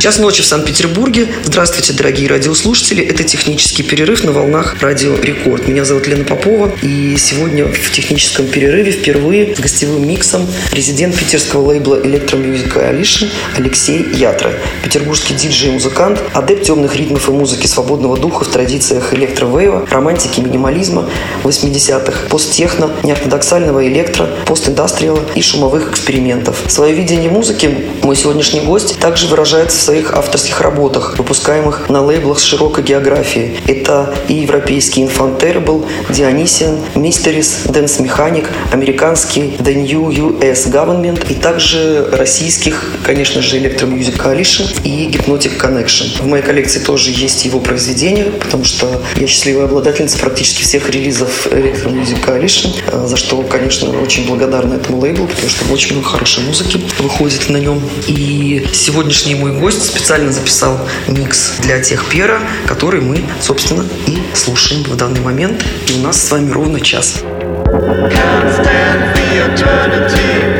Час ночи в Санкт-Петербурге. Здравствуйте, дорогие радиослушатели. Это технический перерыв на волнах Радио Рекорд. Меня зовут Лена Попова. И сегодня в техническом перерыве впервые с гостевым миксом резидент питерского лейбла Electro Music Coalition Алексей Ятра. Петербургский диджей и музыкант, адепт темных ритмов и музыки свободного духа в традициях электровейва, романтики, минимализма 80-х, посттехно, неортодоксального электро, постиндастриала и шумовых экспериментов. Свое видение музыки мой сегодняшний гость также выражает в своих авторских работах, выпускаемых на лейблах с широкой географией. Это и европейский Infanterable, Dionysian, Mysteries, Dance Mechanic, американский The New US Government и также российских, конечно же, Electro Music Coalition и Hypnotic Connection. В моей коллекции тоже есть его произведения, потому что я счастливая обладательница практически всех релизов Electro Music Coalition, э, за что, конечно, очень благодарна этому лейблу, потому что очень много хорошей музыки выходит на нем. И сегодняшний мой гость специально записал микс для тех пера, который мы, собственно, и слушаем в данный момент. И у нас с вами ровно час. Can't stand the eternity.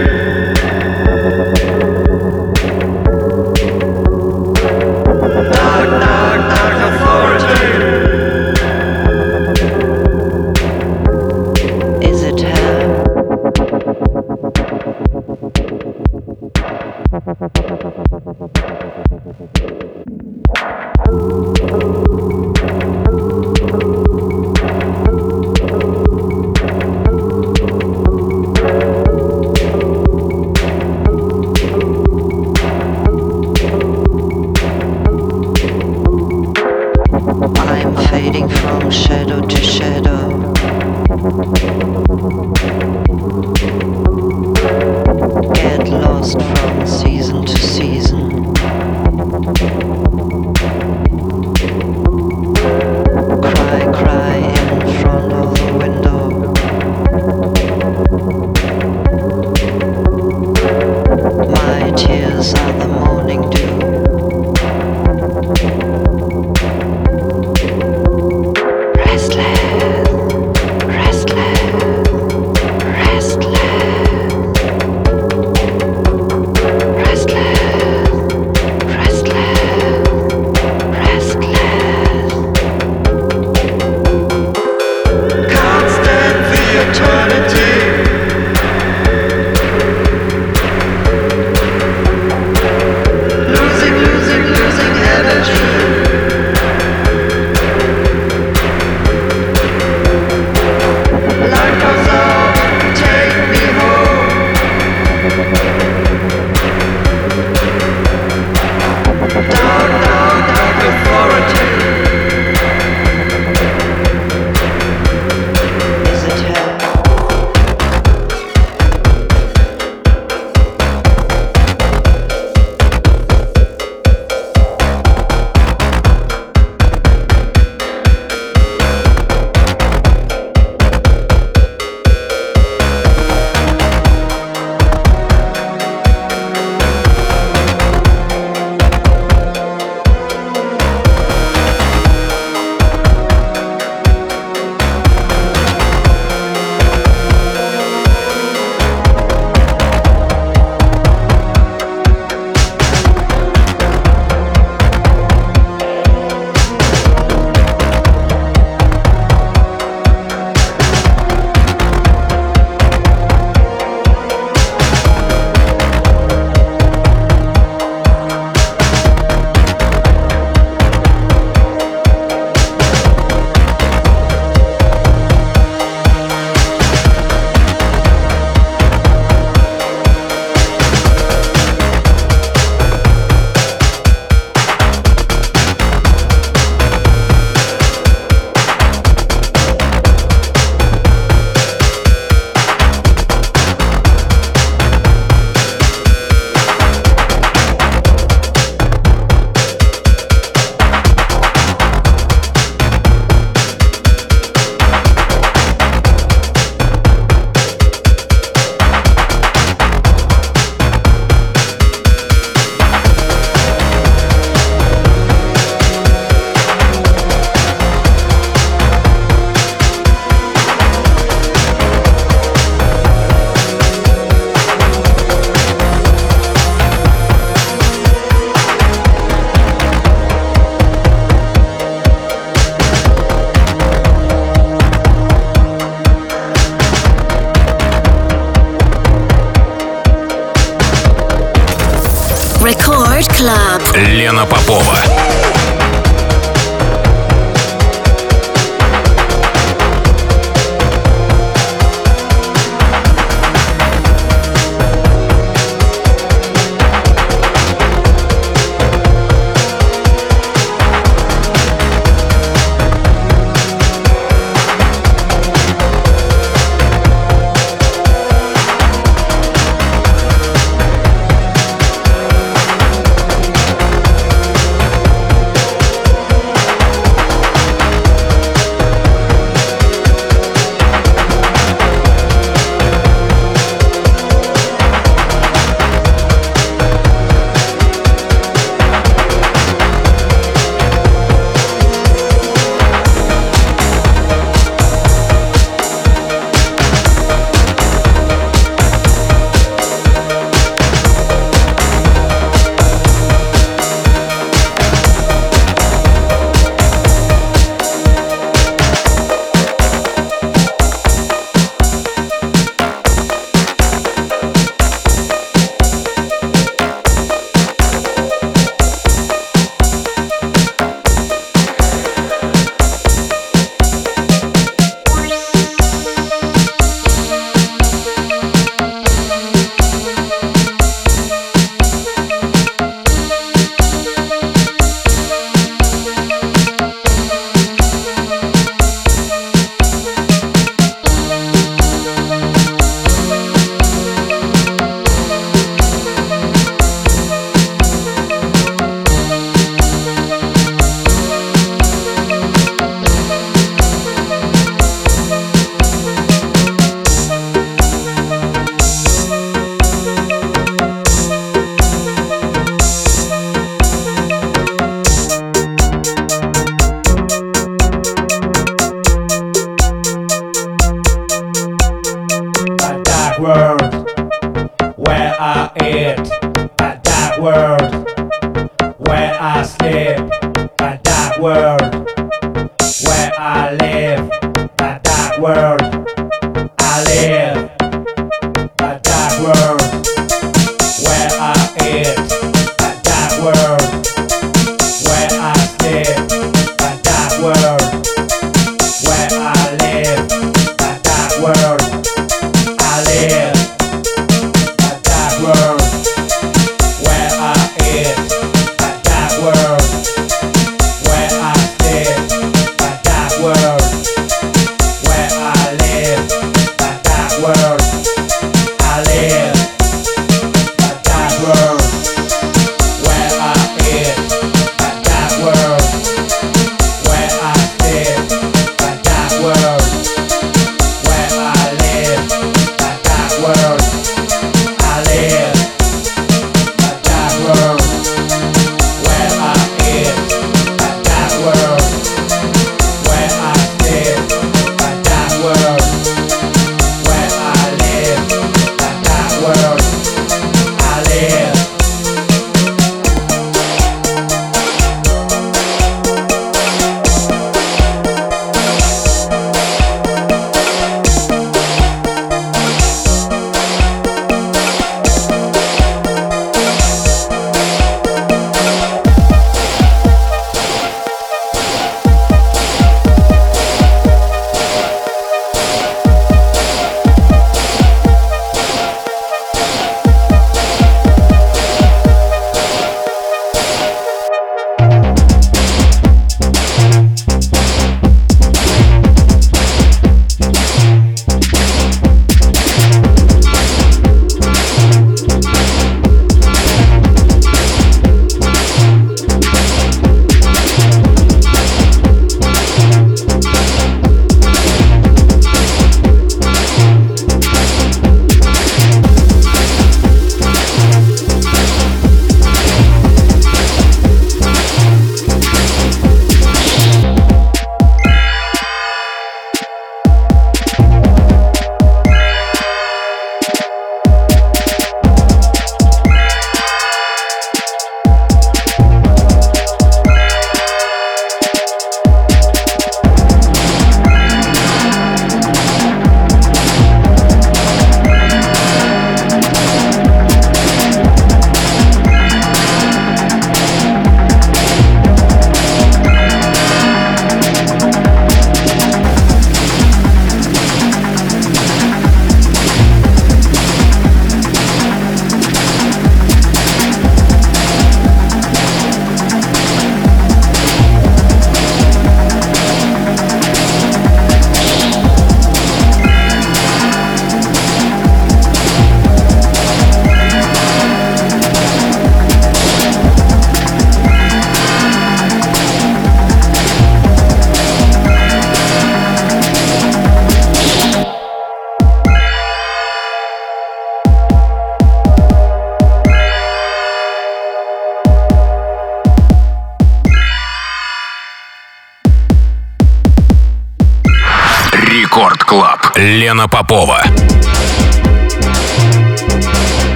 Лена Попова.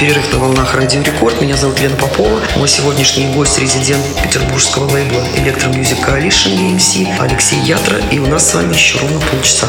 Перерыв на волнах Радио Рекорд. Меня зовут Лена Попова. Мой сегодняшний гость – резидент петербургского лейбла Electro Music Coalition EMC Алексей Ятра. И у нас с вами еще ровно полчаса.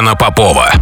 Лена Попова.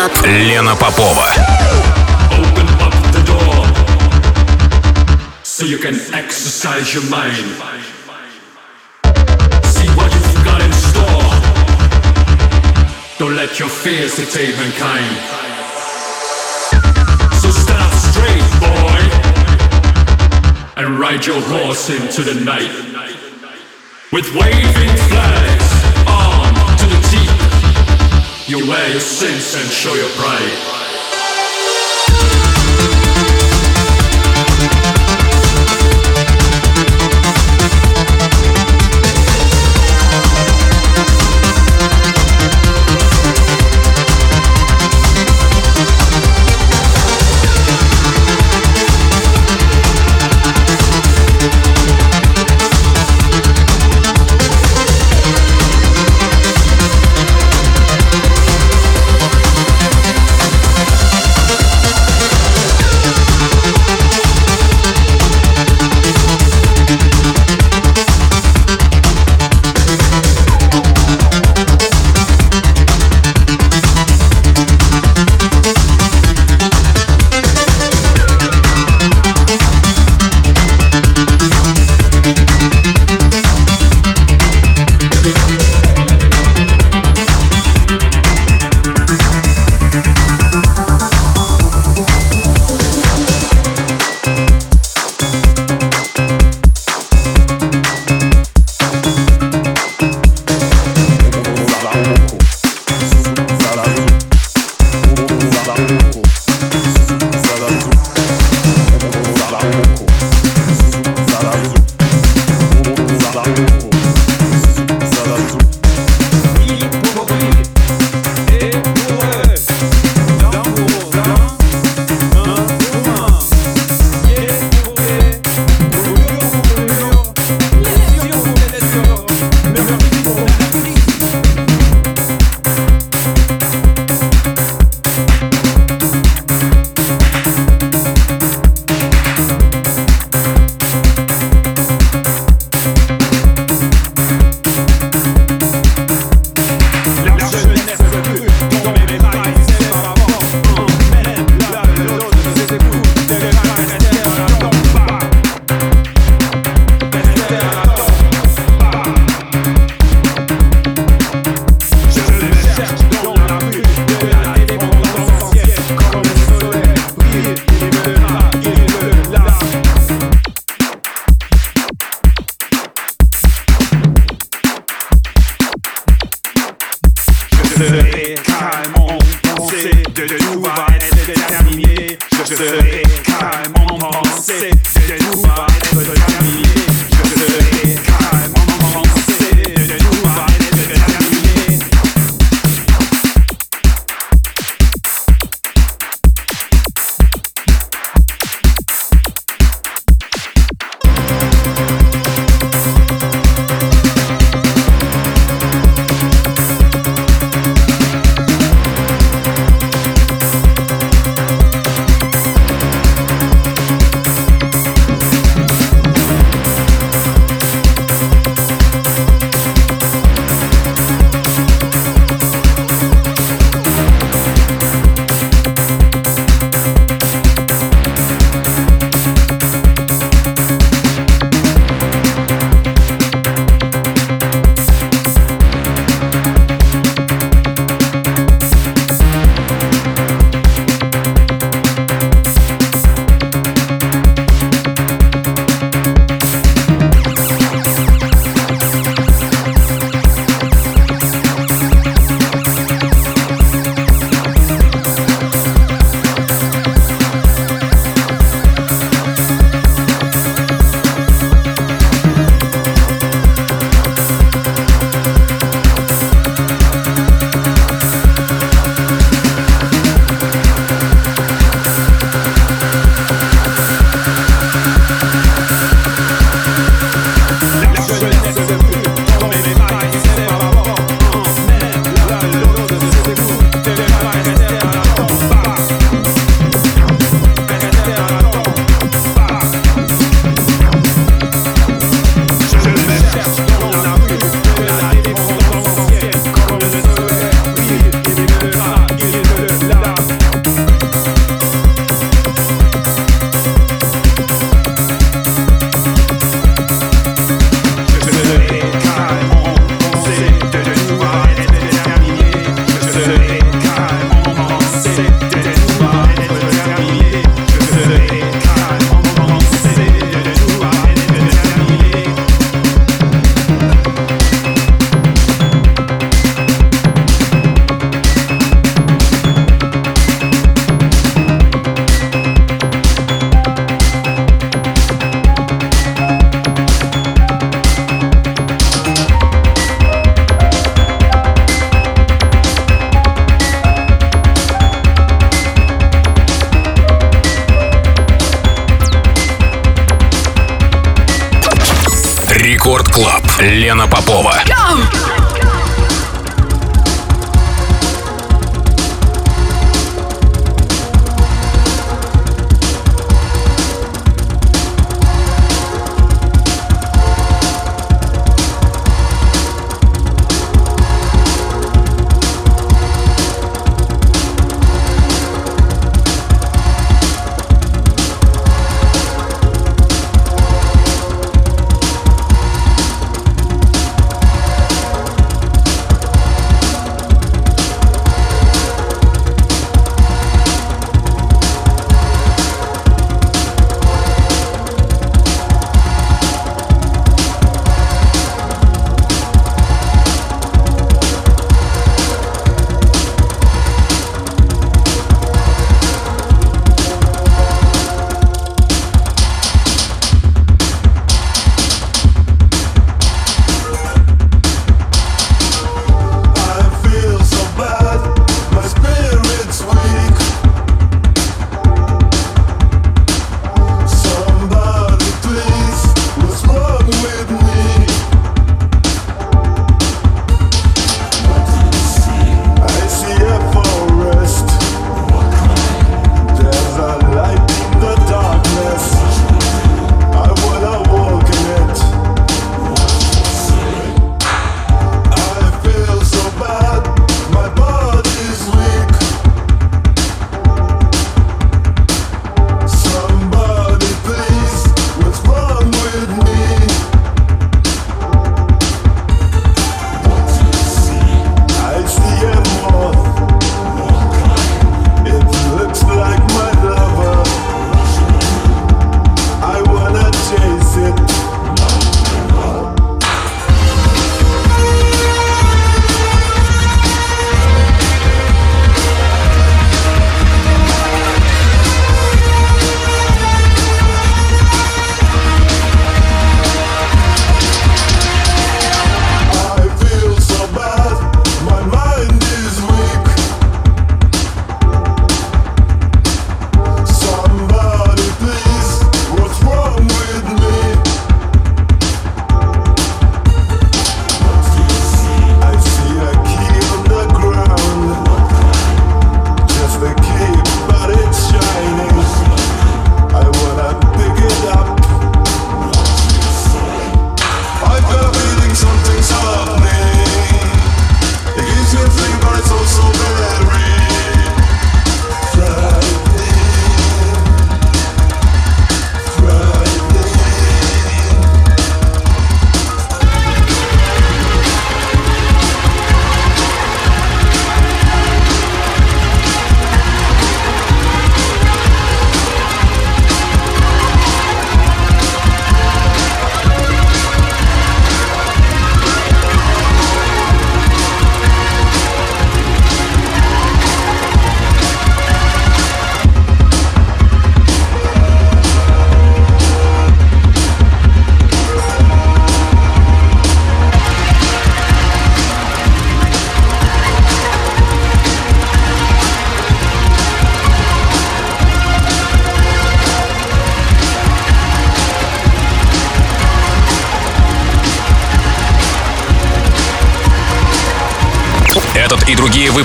Лена Попова. Open up the door so you can exercise your mind. See what you've got in store. Don't let your fears dictate mankind. So stand up straight, boy, and ride your horse into the night with waving flags. You wear your sins and show your pride. Uber, soy familia.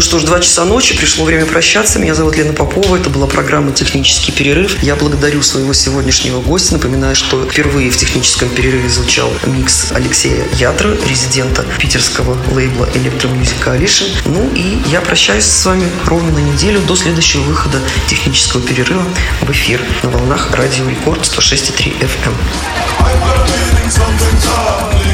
Ну что ж, два часа ночи, пришло время прощаться. Меня зовут Лена Попова, это была программа «Технический перерыв». Я благодарю своего сегодняшнего гостя. Напоминаю, что впервые в техническом перерыве звучал микс Алексея Ядра, резидента питерского лейбла Electro Music Coalition. Ну и я прощаюсь с вами ровно на неделю до следующего выхода технического перерыва в эфир на волнах Радио Рекорд 106,3 FM. Something taught me